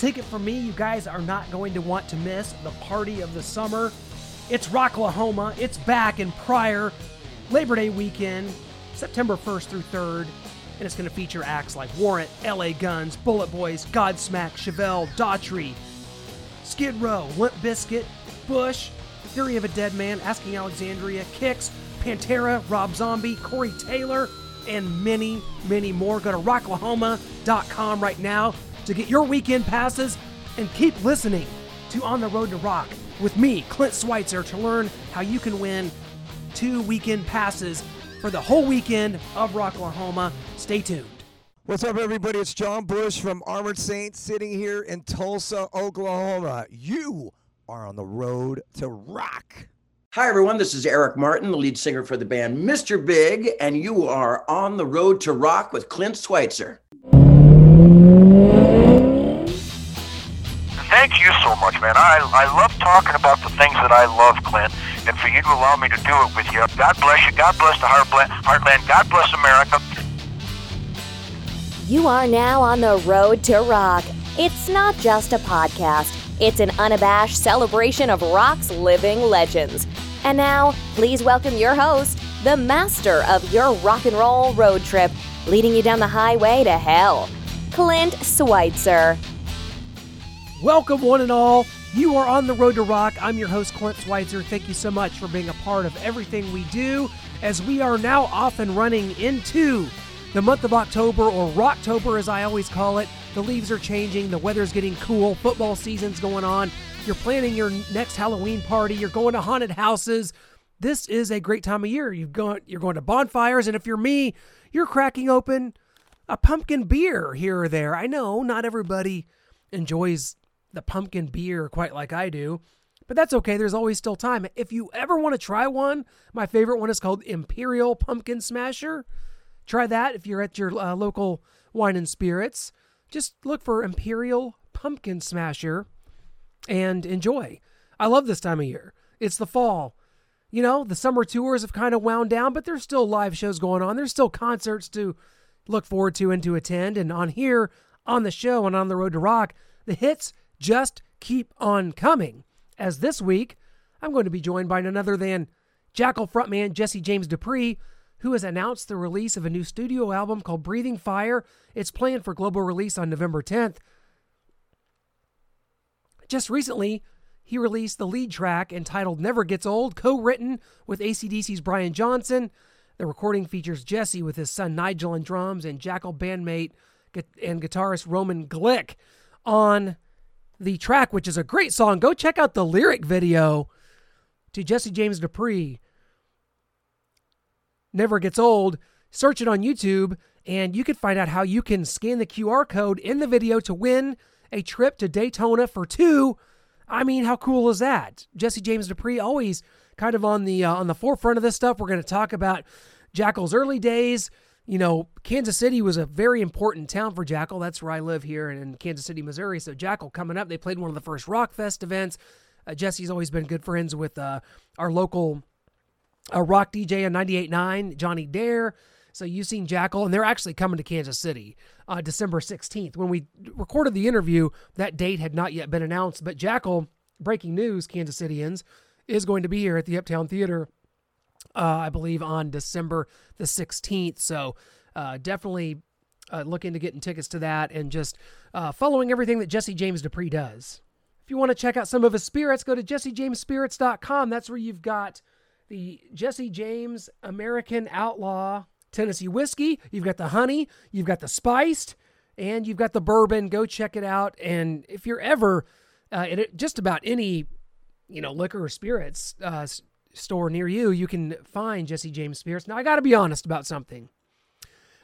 take it from me, you guys are not going to want to miss the party of the summer. It's Rocklahoma. It's back in Pryor, Labor Day weekend, September 1st through 3rd. And it's going to feature acts like Warrant, LA Guns, Bullet Boys, Godsmack, Chevelle, Daughtry, Skid Row, Limp Bizkit, Bush, Theory of a Dead Man, Asking Alexandria, KIX, Pantera, Rob Zombie, Corey Taylor, and many, many more. Go to rocklahoma.com right now to get your weekend passes and keep listening to On the Road to Rock with me, Clint Schweitzer, to learn how you can win two weekend passes for the whole weekend of Rocklahoma. Stay tuned. What's up, everybody? It's John Bush from Armored Saints sitting here in Tulsa, Oklahoma. You are on the road to rock. Hi, everyone. This is Eric Martin, the lead singer for the band Mr. Big, and you are on the road to rock with Clint Schweitzer. So much, man. I, I love talking about the things that I love, Clint, and for you to allow me to do it with you. God bless you. God bless the Heartland. God bless America. You are now on the road to rock. It's not just a podcast, it's an unabashed celebration of rock's living legends. And now, please welcome your host, the master of your rock and roll road trip, leading you down the highway to hell, Clint Schweitzer. Welcome, one and all. You are on the road to rock. I'm your host, Clint Schweitzer. Thank you so much for being a part of everything we do as we are now off and running into the month of October, or Rocktober as I always call it. The leaves are changing, the weather's getting cool, football season's going on. You're planning your next Halloween party, you're going to haunted houses. This is a great time of year. You've gone, you're going to bonfires, and if you're me, you're cracking open a pumpkin beer here or there. I know not everybody enjoys the pumpkin beer quite like I do. But that's okay. There's always still time. If you ever want to try one, my favorite one is called Imperial Pumpkin Smasher. Try that if you're at your uh, local wine and spirits. Just look for Imperial Pumpkin Smasher and enjoy. I love this time of year. It's the fall. You know, the summer tours have kind of wound down, but there's still live shows going on. There's still concerts to look forward to and to attend. And on here, on the show, and on the road to rock, the hits just keep on coming. As this week, I'm going to be joined by none other than Jackyl frontman Jesse James Dupree, who has announced the release of a new studio album called Breathing Fire. It's planned for global release on November 10th. Just recently, he released the lead track entitled Never Gets Old, co written with ACDC's Brian Johnson. The recording features Jesse with his son Nigel on drums and Jackyl bandmate and guitarist Roman Glick on the track, which is a great song. Go check out the lyric video to Jesse James Dupree. Never Gets Old. Search it on YouTube, and you can find out how you can scan the QR code in the video to win a trip to Daytona for two. I mean, how cool is that? Jesse James Dupree always kind of on the uh, on the forefront of this stuff. We're going to talk about Jackyl's early days. You know, Kansas City was a very important town for Jackyl. That's where I live here in Kansas City, Missouri. So Jackyl coming up, they played one of the first Rock Fest events. Uh, Jesse's always been good friends with uh, our local uh, rock DJ on 98.9, Johnny Dare. So you've seen Jackyl, and they're actually coming to Kansas City uh, December 16th. When we recorded the interview, that date had not yet been announced, but Jackyl, breaking news, Kansas Cityans, is going to be here at the Uptown Theater, uh, I believe, on December the 16th. So uh, definitely uh, into getting tickets to that and just uh, following everything that Jesse James Dupree does. If you want to check out some of his spirits, go to jessejamesspirits.com. That's where you've got the Jesse James American Outlaw Tennessee whiskey. You've got the honey, you've got the spiced, and you've got the bourbon. Go check it out. And if you're ever uh, at just about any, you know, liquor or spirits uh, store near you, you can find Jesse James Spirits. Now, I got to be honest about something.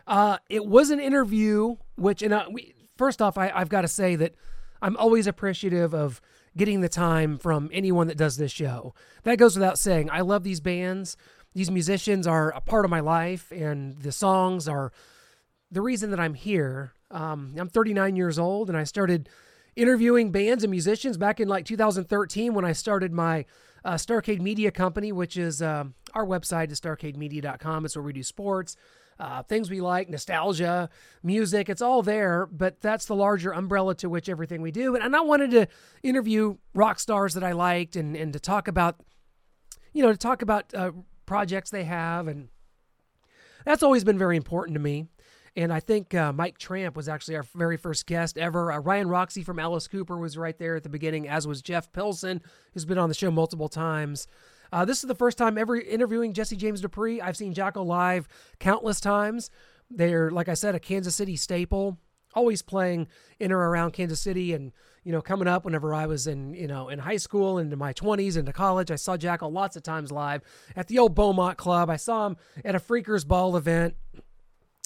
Uh, it was an interview, which, and uh, we, first off, I, I've got to say that I'm always appreciative of getting the time from anyone that does this show. That goes without saying. I love these bands. These musicians are a part of my life, and the songs are the reason that I'm here. Um, I'm 39 years old, and I started interviewing bands and musicians back in like 2013 when I started my uh, Starcade Media Company, which is uh, our website is starcademedia.com. It's where we do sports, uh, things we like, nostalgia, music. It's all there, but that's the larger umbrella to which everything we do. And, and I wanted to interview rock stars that I liked and, and to talk about, you know, to talk about uh, projects they have. And that's always been very important to me. And I think uh, Mike Tramp was actually our very first guest ever. Uh, Ryan Roxie from Alice Cooper was right there at the beginning, as was Jeff Pilson, who's been on the show multiple times. Uh, this is the first time ever interviewing Jesse James Dupree. I've seen Jackyl live countless times. They're, like I said, a Kansas City staple, always playing in or around Kansas City. And, you know, coming up whenever I was in, you know, in high school, into my 20s, into college, I saw Jackyl lots of times live at the old Beaumont Club. I saw him at a Freakers Ball event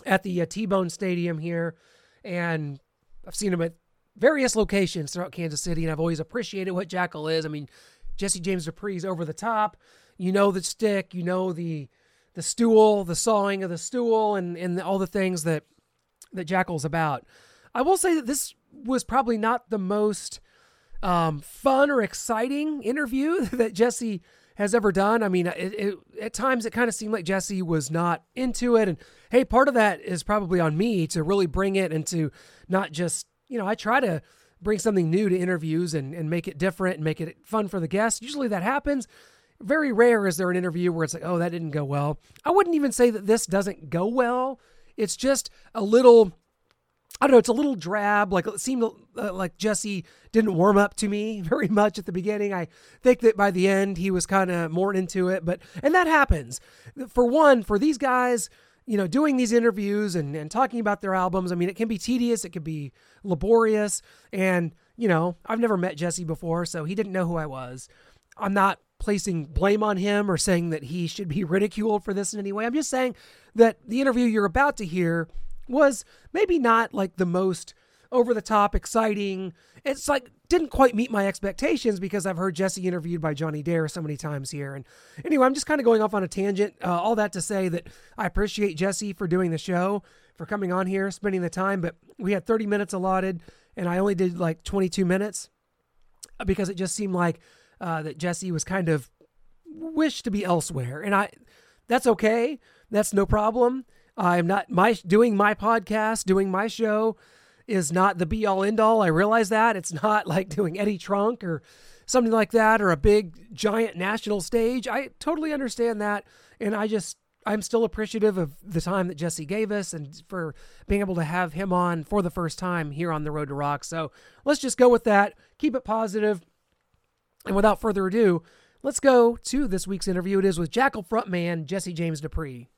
at the uh, T-Bone Stadium here, and I've seen him at various locations throughout Kansas City, and I've always appreciated what Jackyl is. I mean, Jesse James Dupree's over the top. You know the stick, you know the the stool, the sawing of the stool, and and all the things that that Jackyl's about. I will say that this was probably not the most um, fun or exciting interview that Jesse has ever done. I mean, it, it, at times it kind of seemed like Jesse was not into it. And hey, part of that is probably on me to really bring it and to not just, you know, I try to bring something new to interviews and, and make it different and make it fun for the guests. Usually that happens. Very rare is there an interview where it's like, oh, that didn't go well. I wouldn't even say that this doesn't go well. It's just a little I don't know, it's a little drab. Like it seemed uh, like Jesse didn't warm up to me very much at the beginning. I think that by the end he was kind of more into it, but and that happens. For one, for these guys, you know, doing these interviews and, and talking about their albums, I mean, it can be tedious, it can be laborious, and you know, I've never met Jesse before, so he didn't know who I was. I'm not placing blame on him or saying that he should be ridiculed for this in any way. I'm just saying that the interview you're about to hear was maybe not like the most over the top exciting. It's like didn't quite meet my expectations because I've heard Jesse interviewed by Johnny Dare so many times here. And anyway, I'm just kind of going off on a tangent. Uh, all that to say that I appreciate Jesse for doing the show, for coming on here, spending the time. But we had 30 minutes allotted, and I only did like 22 minutes because it just seemed like uh, that Jesse was kind of wished to be elsewhere, and I that's okay. That's no problem. I'm not my doing my podcast, doing my show is not the be all end all. I realize that it's not like doing Eddie Trunk or something like that or a big giant national stage. I totally understand that, and I just I'm still appreciative of the time that Jesse gave us and for being able to have him on for the first time here on the Road to Rock. So let's just go with that. Keep it positive. And without further ado, let's go to this week's interview. It is with Jackyl frontman Jesse James Dupree.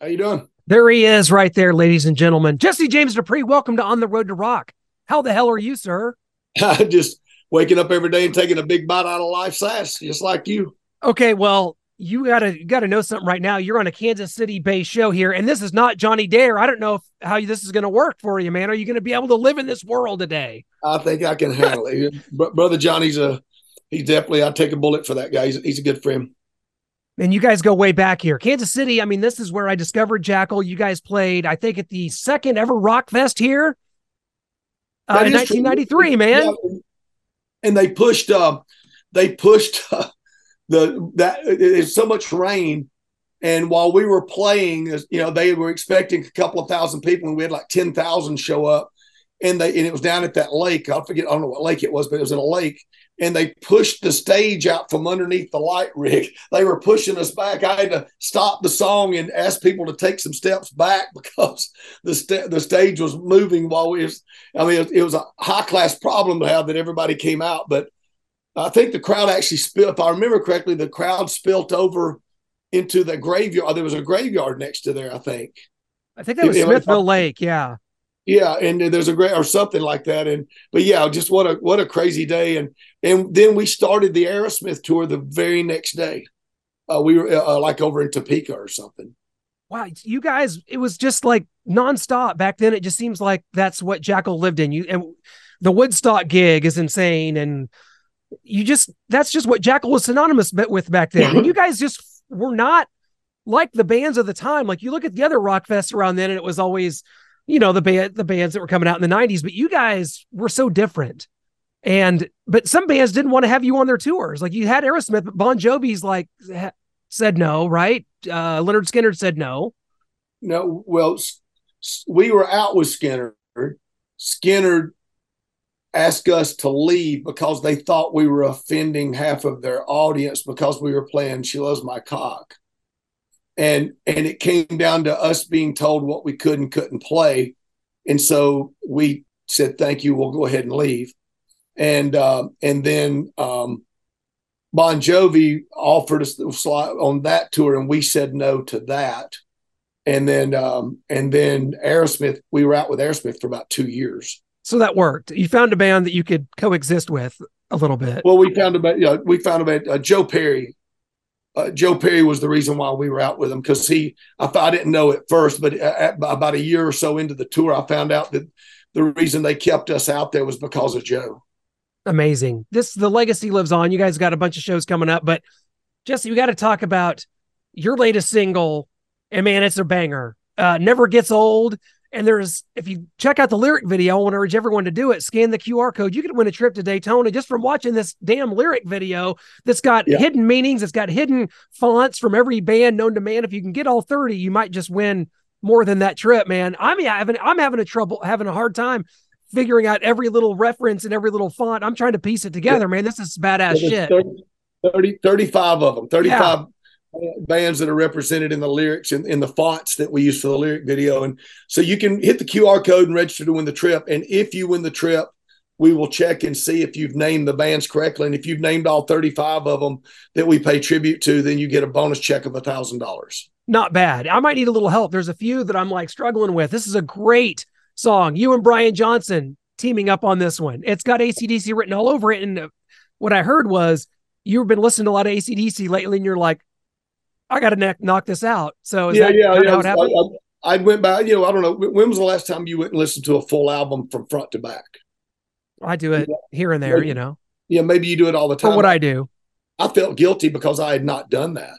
How you doing? There he is right there, ladies and gentlemen. Jesse James Dupree, welcome to On the Road to Rock. How the hell are you, sir? just waking up every day and taking a big bite out of life ass, just like you. Okay, well, you gotta you gotta know something right now. You're on a Kansas City based show here, and this is not Johnny Dare. I don't know if, how this is gonna work for you, man. Are you gonna be able to live in this world today? I think I can handle it. Brother Johnny's a he's definitely I take a bullet for that guy. He's, he's a good friend and you guys go way back here. Kansas City, I mean, this is where I discovered Jackyl. You guys played, I think, at the second ever Rock Fest here uh, in 1993, true. man. Yeah. And they pushed, uh, they pushed uh, the that it's so much rain. And while we were playing, you know, they were expecting a couple of thousand people, and we had like ten thousand show up. And they and it was down at that lake. I forget, I don't know what lake it was, but it was in a lake and they pushed the stage out from underneath the light rig. They were pushing us back. I had to stop the song and ask people to take some steps back because the st- the stage was moving while we was. I mean, it, it was a high class problem to have that everybody came out, but I think the crowd actually spilled. If I remember correctly, the crowd spilt over into the graveyard. There was a graveyard next to there. I think. I think that was it, Smithville it, Lake. Yeah. Yeah, and there's a great or something like that, and but yeah, just what a what a crazy day, and and then we started the Aerosmith tour the very next day. Uh, we were uh, like over in Topeka or something. Wow, you guys, it was just like nonstop back then. It just seems like that's what Jackyl lived in. You and the Woodstock gig is insane, and you just that's just what Jackyl was synonymous with back then. and you guys just were not like the bands of the time. Like you look at the other rock fests around then, and it was always you know the band the bands that were coming out in the 90s but you guys were so different and but some bands didn't want to have you on their tours like you had aerosmith but bon jovi's like said no, right? Uh, Lynyrd Skynyrd said no. No, well, we were out with Skynyrd Skynyrd asked us to leave because they thought we were offending half of their audience because we were playing She Loves My Cock. And and it came down to us being told what we could and couldn't play. And so we said, thank you, we'll go ahead and leave. And uh, and then um, Bon Jovi offered us the slot on that tour, and we said no to that. And then um, and then Aerosmith, we were out with Aerosmith for about two years. So that worked. You found a band that you could coexist with a little bit. Well, we found about you know, we found about uh, Joe Perry. Uh, Joe Perry was the reason why we were out with him because he I, I didn't know at first, but at, about a year or so into the tour, I found out that the reason they kept us out there was because of Joe. Amazing. This the legacy lives on. You guys got a bunch of shows coming up, but Jesse, we got to talk about your latest single, and man, it's a banger. Uh, never gets old. And there's, if you check out the lyric video, I want to urge everyone to do it. Scan the QR code. You can win a trip to Daytona just from watching this damn lyric video that's got yeah. hidden meanings. It's got hidden fonts from every band known to man. If you can get all 30, you might just win more than that trip, man. I'm having, I'm having a trouble, having a hard time figuring out every little reference and every little font. I'm trying to piece it together, man. This is badass shit. 30, 30, 35 of them, 35 yeah bands that are represented in the lyrics and in the fonts that we use for the lyric video. And so you can hit the QR code and register to win the trip. And if you win the trip, we will check and see if you've named the bands correctly. And if you've named all 35 of them that we pay tribute to, then you get a bonus check of a thousand dollars. Not bad. I might need a little help. There's a few that I'm like struggling with. This is a great song. You and Brian Johnson teaming up on this one. It's got ACDC written all over it. And what I heard was you've been listening to a lot of ACDC lately, and you're like, I got to knock this out. So yeah, yeah, yeah. I, I, I, went back. You know, I don't know. When was the last time you went and listened to a full album from front to back? I do it here and there. Maybe, you know. Yeah, maybe you do it all the time. what I do. I felt guilty because I had not done that,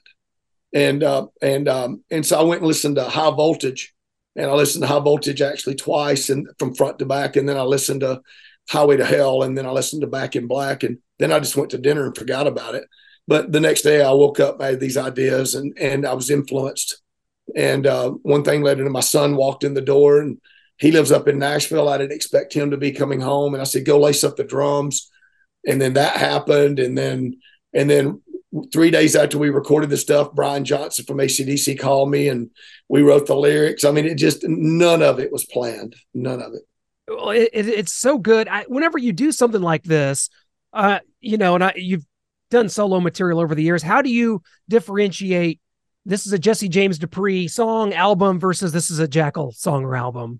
and uh, and um, and so I went and listened to High Voltage, and I listened to High Voltage actually twice, and from front to back, and then I listened to Highway to Hell, and then I listened to Back in Black, and then I just went to dinner and forgot about it. But the next day I woke up, I had these ideas and, and I was influenced. And uh, one thing led into my son walked in the door and he lives up in Nashville. I didn't expect him to be coming home. And I said, go lace up the drums. And then that happened. And then, and then three days after we recorded the stuff, Brian Johnson from ACDC called me and we wrote the lyrics. I mean, it just, none of it was planned. None of it. Well, it, it, it's so good. I, whenever you do something like this, uh, you know, and I, you've done solo material over the years. How do you differentiate this is a Jesse James Dupree song album versus this is a Jackyl song or album?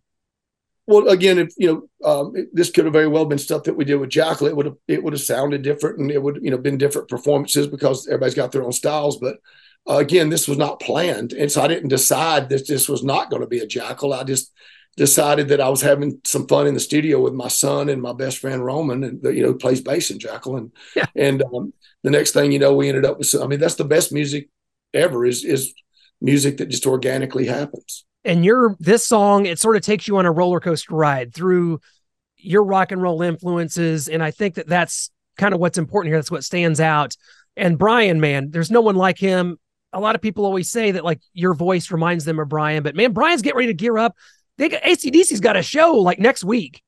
Well, again, if you know, um, it, this could have very well been stuff that we did with Jackyl. It would have it would have sounded different, and it would you know been different performances because everybody's got their own styles. But uh, again, this was not planned, and so I didn't decide that this was not going to be a Jackyl. I just decided that I was having some fun in the studio with my son and my best friend Roman, and you know plays bass in Jackyl, and yeah. and um, the next thing you know, we ended up with. I mean, that's the best music ever. Is is music that just organically happens. And your this song, it sort of takes you on a roller coaster ride through your rock and roll influences, and I think that that's kind of what's important here. That's what stands out. And Brian, man, there's no one like him. A lot of people always say that like your voice reminds them of Brian, but man, Brian's getting ready to gear up. They got ACDC's got a show like next week.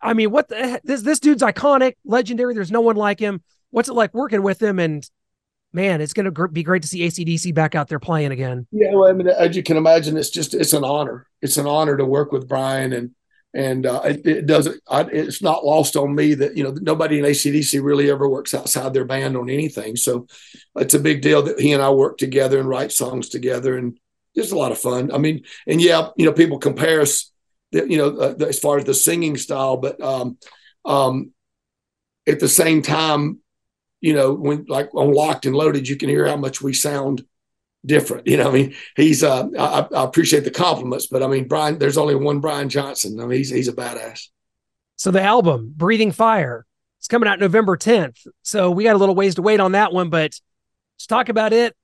I mean, what the this this dude's iconic, legendary. There's no one like him what's it like working with him? And man, it's going to be great to see ACDC back out there playing again. Yeah, well, I mean, as you can imagine, it's just it's an honor. It's an honor to work with Brian, and and uh, it, it, doesn't. I, it's not lost on me that you know nobody in ACDC really ever works outside their band on anything. So it's a big deal that he and I work together and write songs together, and it's a lot of fun. I mean, and yeah, you know, people compare us, you know, uh, as far as the singing style, but um, um, at the same time, you know, when like on Locked and Loaded, you can hear how much we sound different. You know, I mean, he's uh, I, I, appreciate the compliments, but I mean, Brian, there's only one Brian Johnson. I mean, he's he's a badass. So the album Breathing Fire, it's coming out November 10th. So we got a little ways to wait on that one, but let's talk about it.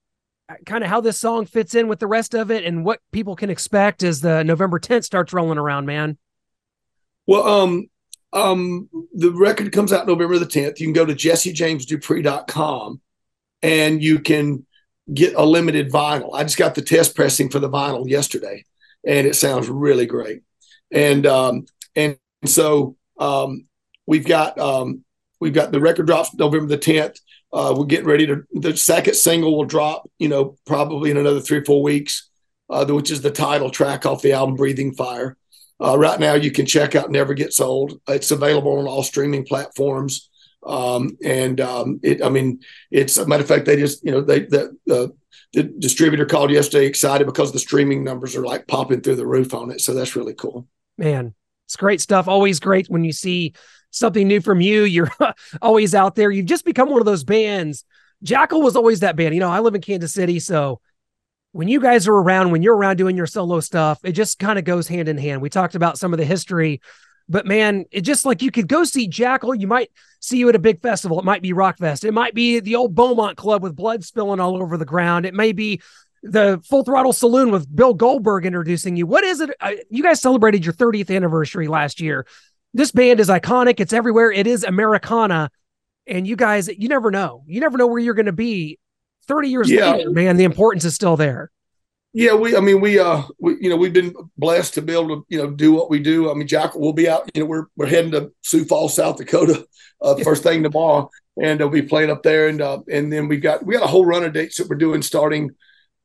Kind of how this song fits in with the rest of it, and what people can expect as the November 10th starts rolling around, man. Well, um, um, the record comes out November the 10th. You can go to jessejamesdupree.com and you can get a limited vinyl. I just got the test pressing for the vinyl yesterday, and it sounds really great. And um, and so um, we've got um, we've got the record drops November the tenth. Uh, we're getting ready to the second single will drop, you know, probably in another three or four weeks, uh, which is the title track off the album Breathing Fire. Uh, right now, you can check out Never Gets Old. It's available on all streaming platforms. Um, and um, it, I mean, it's a matter of fact, they just, you know, they, the, the, the distributor called yesterday excited because the streaming numbers are like popping through the roof on it. So that's really cool. Man, it's great stuff. Always great when you see something new from you. You're always out there. You've just become one of those bands. Jackyl was always that band. You know, I live in Kansas City, so when you guys are around, when you're around doing your solo stuff, it just kind of goes hand in hand. We talked about some of the history, but man, it just like you could go see Jackyl. You might see you at a big festival. It might be Rockfest. It might be the old Beaumont Club with blood spilling all over the ground. It may be the Full Throttle Saloon with Bill Goldberg introducing you. What is it? Uh, you guys celebrated your 30th anniversary last year. This band is iconic. It's everywhere. It is Americana. And you guys, you never know. You never know where you're going to be 30 years yeah. later, man, the importance is still there. Yeah, we. I mean, we. Uh, we. You know, we've been blessed to be able to, you know, do what we do. I mean, Jack we'll be out. You know, we're we're heading to Sioux Falls, South Dakota, uh, first thing tomorrow, and we'll be playing up there. And uh, and then we've got we got a whole run of dates that we're doing starting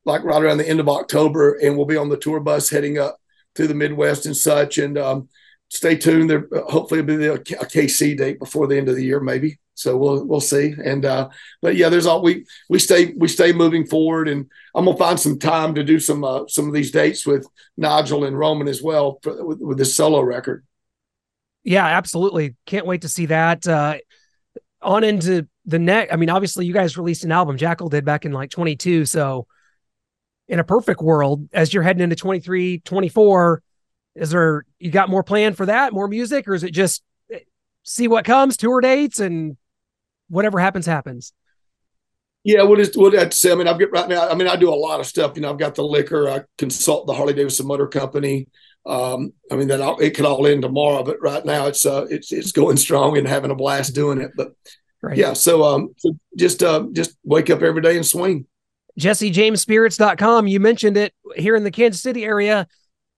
like right around the end of October, and we'll be on the tour bus heading up through the Midwest and such. And um, stay tuned. There, hopefully, it'll be a KC date before the end of the year, maybe. So we'll we'll see. And uh, but yeah, there's all we we stay we stay moving forward, and I'm gonna find some time to do some uh, some of these dates with Nigel and Roman as well for, with, with this solo record. Yeah, absolutely. Can't wait to see that. Uh, on into the next. I mean, obviously, you guys released an album. Jackyl did back in like 22. So, in a perfect world, as you're heading into 23, 24, is there you got more planned for that? More music, or is it just eh, see what comes, tour dates, and whatever happens, happens. Yeah, what is what I'd say? I mean, I've got right now. I mean, I do a lot of stuff. You know, I've got the liquor. I consult the Harley Davidson Motor Company. Um, I mean, that it could all end tomorrow, but right now it's uh, it's it's going strong and having a blast doing it. But right. yeah, so um, so just uh, just wake up every day and swing. JesseJamesSpirits.com. You mentioned it here in the Kansas City area.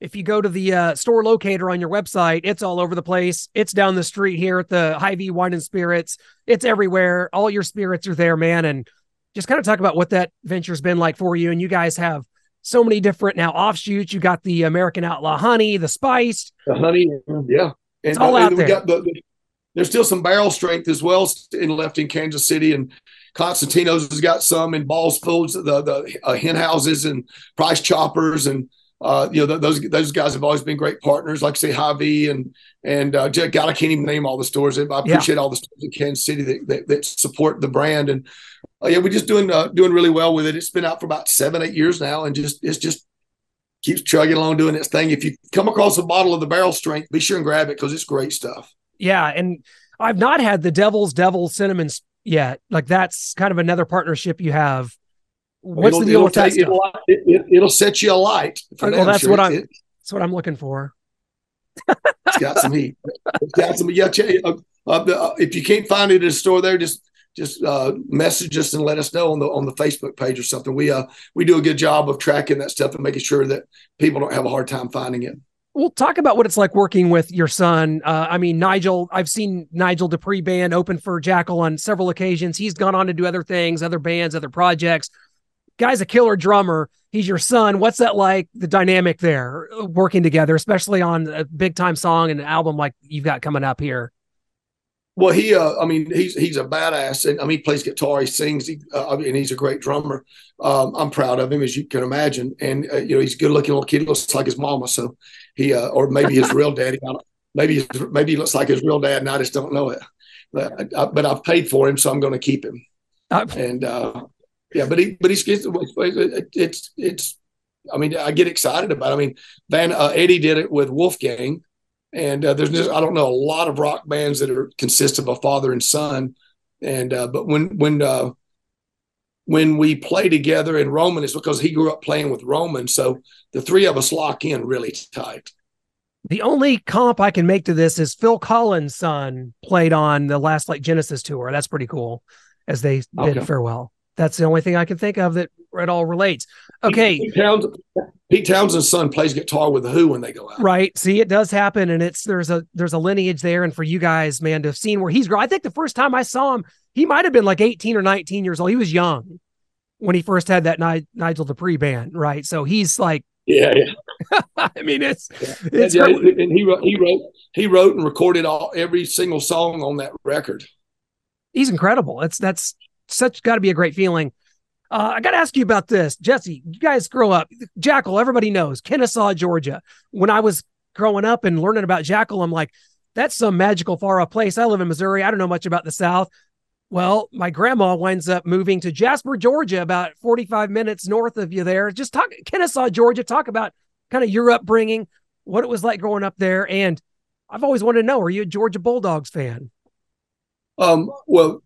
If you go to the uh, store locator on your website, it's all over the place. It's down the street here at the Hy-Vee Wine and Spirits. It's everywhere. All your spirits are there, man. And just kind of talk about what that venture's been like for you. And you guys have so many different now offshoots. You got the American Outlaw Honey, the Spiced, the Honey, yeah, it's and, all out there. We got the, the, there's still some barrel strength as well in left in Kansas City, and Constantino's has got some in Ball's Foods, the the uh, hen houses and price choppers and uh, you know, those those guys have always been great partners, like say Hy-Vee and and uh, God, I can't even name all the stores. I appreciate yeah. all the stores in Kansas City that, that, that support the brand, and uh, yeah, we're just doing uh, doing really well with it. It's been out for about seven, eight years now, and just it's just keeps chugging along doing its thing. If you come across a bottle of the barrel strength, be sure and grab it because it's great stuff. Yeah, and I've not had the Devil's Devil cinnamon yet. Like that's kind of another partnership you have What's it'll, the deal with that it'll, it, will set you alight. Well, that's sure. what I'm. It, that's what I'm looking for. it's got some heat. It's got some. Yeah, uh, uh, if you can't find it at a store, there just just uh, message us and let us know on the on the Facebook page or something. We uh we do a good job of tracking that stuff and making sure that people don't have a hard time finding it. Well, talk about what it's like working with your son. Uh, I mean, Nigel. I've seen Nigel Dupree band open for Jackyl on several occasions. He's gone on to do other things, other bands, other projects guy's a killer drummer. He's your son. What's that like? The dynamic there, working together, especially on a big time song and an album like you've got coming up here. Well, he, uh, I mean, he's he's a badass, and I mean, he plays guitar, he sings, he, uh, and he's a great drummer. Um, I'm proud of him, as you can imagine, and uh, you know, he's a good looking little kid. He looks like his mama, so he, uh, or maybe his real daddy. maybe his, maybe he looks like his real dad, and I just don't know it. But, I, but I've paid for him, so I'm going to keep him. Uh, and uh, yeah, but he, but he's it's it's. I mean, I get excited about. It. I mean, Van uh, Eddie did it with Wolfgang, and uh, there's just I don't know a lot of rock bands that are consist of a father and son, and uh, but when when uh, when we play together in Roman, it's because he grew up playing with Roman, so the three of us lock in really tight. The only comp I can make to this is Phil Collins' son played on the last like Genesis tour. That's pretty cool, as they did okay. farewell. That's the only thing I can think of that it all relates. Okay. Pete, Townshend, Pete Townshend's son plays guitar with the Who when they go out. Right. See, it does happen, and it's there's a there's a lineage there, and for you guys, man, to have seen where he's grown. I think the first time I saw him, he might have been like 18 or 19 years old. He was young when he first had that Ni- Nigel Dupree band, right? So he's like, yeah, yeah. I mean, it's it's yeah, and he wrote he wrote he wrote and recorded all every single song on that record. He's incredible. It's that's such got to be a great feeling. Uh, I got to ask you about this, Jesse. You guys grow up, Jackyl. Everybody knows Kennesaw, Georgia. When I was growing up and learning about Jackyl, I'm like, that's some magical far off place. I live in Missouri. I don't know much about the South. Well, my grandma winds up moving to Jasper, Georgia, about 45 minutes north of you there. Just talk Kennesaw, Georgia. Talk about kind of your upbringing, what it was like growing up there. And I've always wanted to know, are you a Georgia Bulldogs fan? Um, well,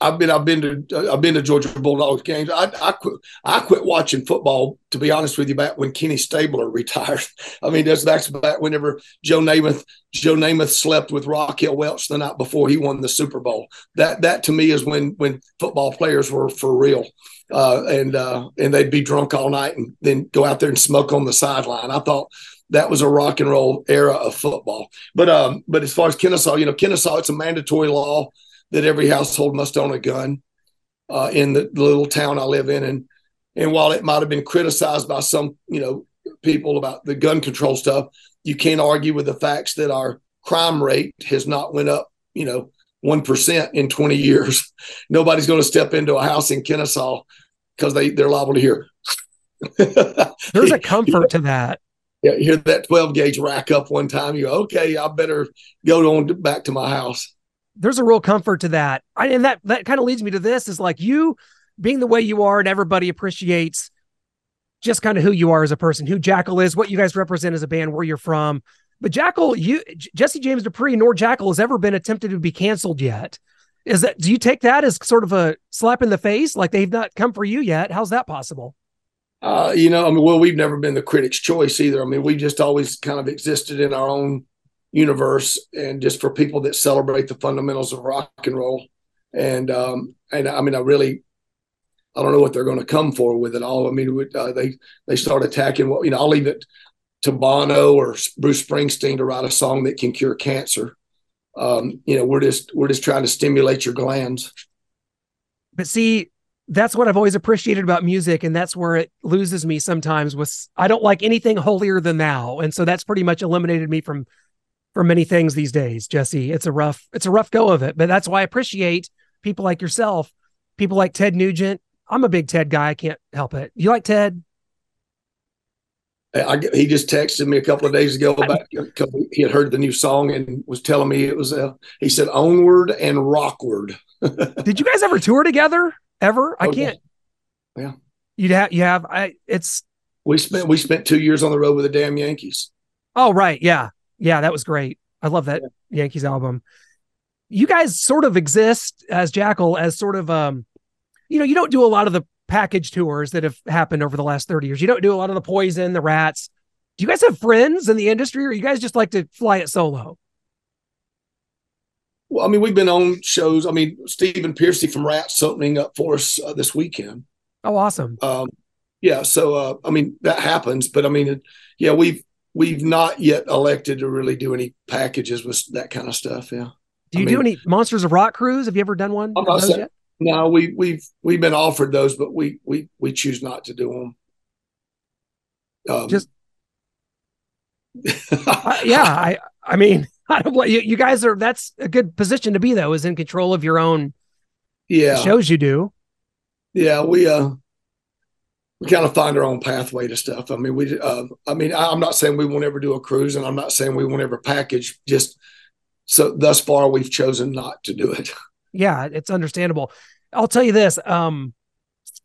I've been I've been to I've been to Georgia Bulldogs games. I I quit I quit watching football to be honest with you back when Kenny Stabler retired. I mean that's that's back whenever Joe Namath Joe Namath slept with Raquel Welch the night before he won the Super Bowl. That that to me is when when football players were for real. Uh, and uh, and they'd be drunk all night and then go out there and smoke on the sideline. I thought that was a rock and roll era of football. But um, but as far as Kennesaw, you know, Kennesaw, it's a mandatory law that every household must own a gun uh, in the little town I live in. And and while it might have been criticized by some, you know, people about the gun control stuff, you can't argue with the facts that our crime rate has not went up, you know, one percent in 20 years. Nobody's going to step into a house in Kennesaw because they they're liable to hear. There's a comfort to that. Yeah, hear that 12 gauge rack up one time. You go, okay, I better go on back to my house there's a real comfort to that. I, and that that kind of leads me to this is like you being the way you are and everybody appreciates just kind of who you are as a person, who Jackyl is, what you guys represent as a band, where you're from. But Jackyl, you Jesse James Dupree nor Jackyl has ever been attempted to be canceled yet. Is that do you take that as sort of a slap in the face? Like they've not come for you yet? How's that possible? Uh, you know, I mean, well, we've never been the critic's choice either. I mean, we just always kind of existed in our own universe and just for people that celebrate the fundamentals of rock and roll. And um, and I mean, I really, I don't know what they're going to come for with it all. I mean, uh, they they start attacking what you know. I'll leave it to Bono or Bruce Springsteen to write a song that can cure cancer. Um, you know, we're just we're just trying to stimulate your glands. But see, that's what I've always appreciated about music, and that's where it loses me sometimes. With I don't like anything holier than thou, and so that's pretty much eliminated me from for many things these days, Jesse. It's a rough, it's a rough go of it. But that's why I appreciate people like yourself, people like Ted Nugent. I'm a big Ted guy. I can't help it. You like Ted? I, he just texted me a couple of days ago about he had heard the new song and was telling me it was uh, he said onward and rockward. Did you guys ever tour together? Ever? I oh, can't. Yeah. You'd have you have I it's we spent we spent two years on the road with the damn Yankees. Oh right, yeah. Yeah, that was great. I love that yeah. Yankees album. You guys sort of exist as Jackyl as sort of um, you know, you don't do a lot of the package tours that have happened over the last 30 years. You don't do a lot of the poison, the rats. Do you guys have friends in the industry or you guys just like to fly it solo? Well, I mean, we've been on shows. I mean, Stephen Pearcy from Rats opening up for us uh, this weekend. Oh, awesome. Um, yeah. So, uh, I mean, that happens, but I mean, yeah, we've, we've not yet elected to really do any packages with that kind of stuff. Yeah. Do you I mean, do any Monsters of Rock cruise? Have you ever done one? Saying, no, we we've we've been offered those, but we we we choose not to do them. Um, Just uh, yeah, I I mean, I don't you, you guys are that's a good position to be though, is in control of your own yeah shows you do. Yeah, we uh we kind of find our own pathway to stuff. I mean, we, uh, I mean, I'm not saying we won't ever do a cruise, and I'm not saying we won't ever package. Just so thus far, we've chosen not to do it. Yeah, it's understandable. I'll tell you this. Um,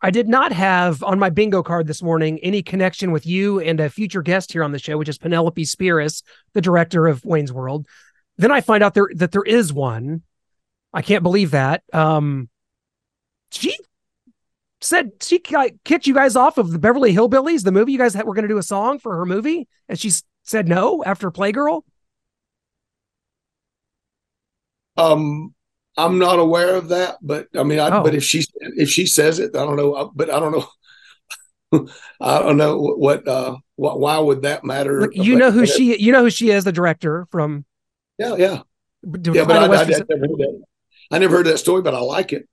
I did not have on my bingo card this morning any connection with you and a future guest here on the show, which is Penelope Spheeris, the director of Wayne's World. Then I find out there that there is one. I can't believe that. Um, she said she kicked you guys off of the Beverly Hillbillies, the movie. You guys were going to do a song for her movie, and she said no after Playgirl. Um, I'm not aware of that, but I mean, I, Oh. but if she if she says it, I don't know. But I don't know. I don't know what. uh what, Why would that matter? Like, you know who but- she you know who she is, the director from Yeah, yeah, yeah. But I, I, I, never heard that. I never heard that story, but I like it.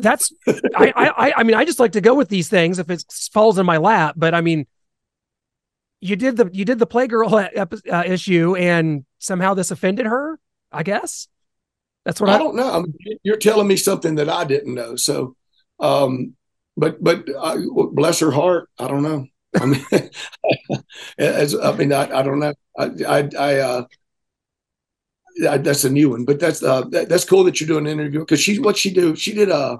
That's I, I I- mean I just like to go with these things if it falls in my lap. But I mean, you did the you did the Playgirl epi- uh, issue, and somehow this offended her. I guess that's what I, I don't know. I mean, you're telling me something that I didn't know. So, um, but but I, bless her heart. I don't know. I mean, as I mean, I, I don't know. I I, I uh, that's a new one, but that's uh, that, that's cool that you're doing an interview because she what she do? She did uh,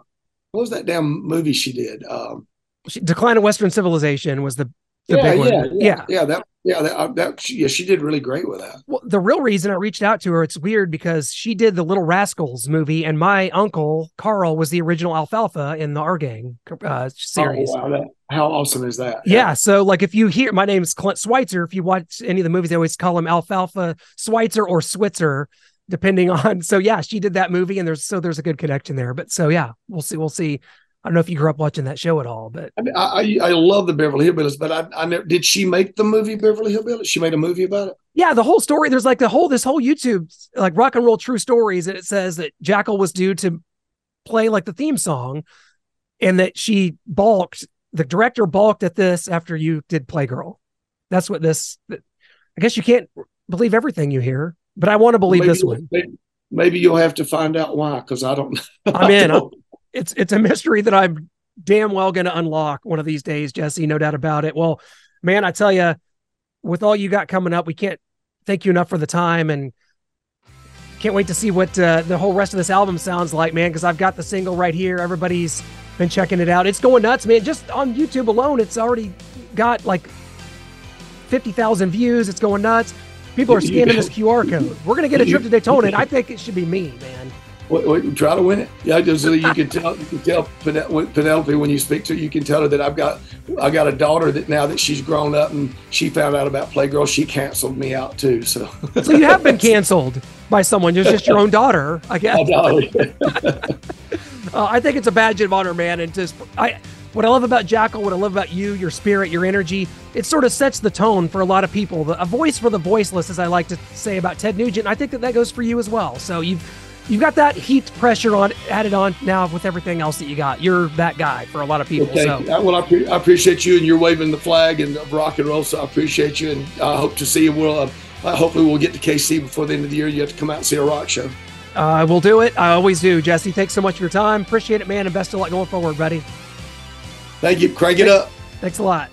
what was that damn movie she did? Um, she, Decline of Western Civilization was the the yeah, big one. yeah, yeah. yeah, that yeah that, uh, that she, yeah she did really great with that. Well, the real reason I reached out to her, it's weird because she did the Little Rascals movie, and my uncle Carl was the original Alfalfa in the Our Gang uh, series. Oh, wow, that, how awesome is that? Yeah, so like if you hear my name's Clint Schweitzer, if you watch any of the movies, they always call him Alfalfa Schweitzer or Switzer, depending on. So yeah, she did that movie, and there's so there's a good connection there. But so yeah, we'll see. We'll see. I don't know if you grew up watching that show at all, but I, mean, I, I I love the Beverly Hillbillies, but I, I never did. She make the movie Beverly Hillbillies? She made a movie about it. yeah, the whole story. There's like the whole this whole YouTube like rock and roll true stories, and it says that Jackyl was due to play like the theme song, and that she balked. The director balked at this after you did Playgirl. That's what this. I guess you can't believe everything you hear, but I want to believe maybe, this one. Maybe, maybe you'll have to find out why, because I don't. I'm I in. don't- It's it's a mystery that I'm damn well going to unlock one of these days, Jesse. No doubt about it. Well, man, I tell you, with all you got coming up, we can't thank you enough for the time and can't wait to see what uh, the whole rest of this album sounds like, man. Because I've got the single right here. Everybody's been checking it out. It's going nuts, man. Just on YouTube alone, it's already got like fifty thousand views. It's going nuts. People are scanning this QR code. We're gonna get a trip to Daytona, and I think it should be me, man. Try to win it. Yeah, just so you can tell. You can tell Penelope when you speak to her. You can tell her that I've got, I got a daughter that now that she's grown up and she found out about Playgirl, she canceled me out too. So, So you have been canceled by someone. It's just your own daughter, I guess. my daughter. Uh, I think it's a badge of honor, man. And just I, what I love about Jackyl, what I love about you, your spirit, your energy, it sort of sets the tone for a lot of people. The, a voice for the voiceless, as I like to say about Ted Nugent. I think that that goes for you as well. So you've you've got that heat pressure on added on now with everything else that you got. You're that guy for a lot of people. Okay. So Uh, Well, I, pre- I appreciate you and you're waving the flag and of rock and roll. So I appreciate you and I hope to see you. We'll, uh, uh, hopefully we'll get to KC before the end of the year. You have to come out and see a rock show. uh, we'll do it. I always do. Jesse, thanks so much for your time. Appreciate it, man, and best of luck going forward, buddy. Thank you. Crank it up. Thanks a lot.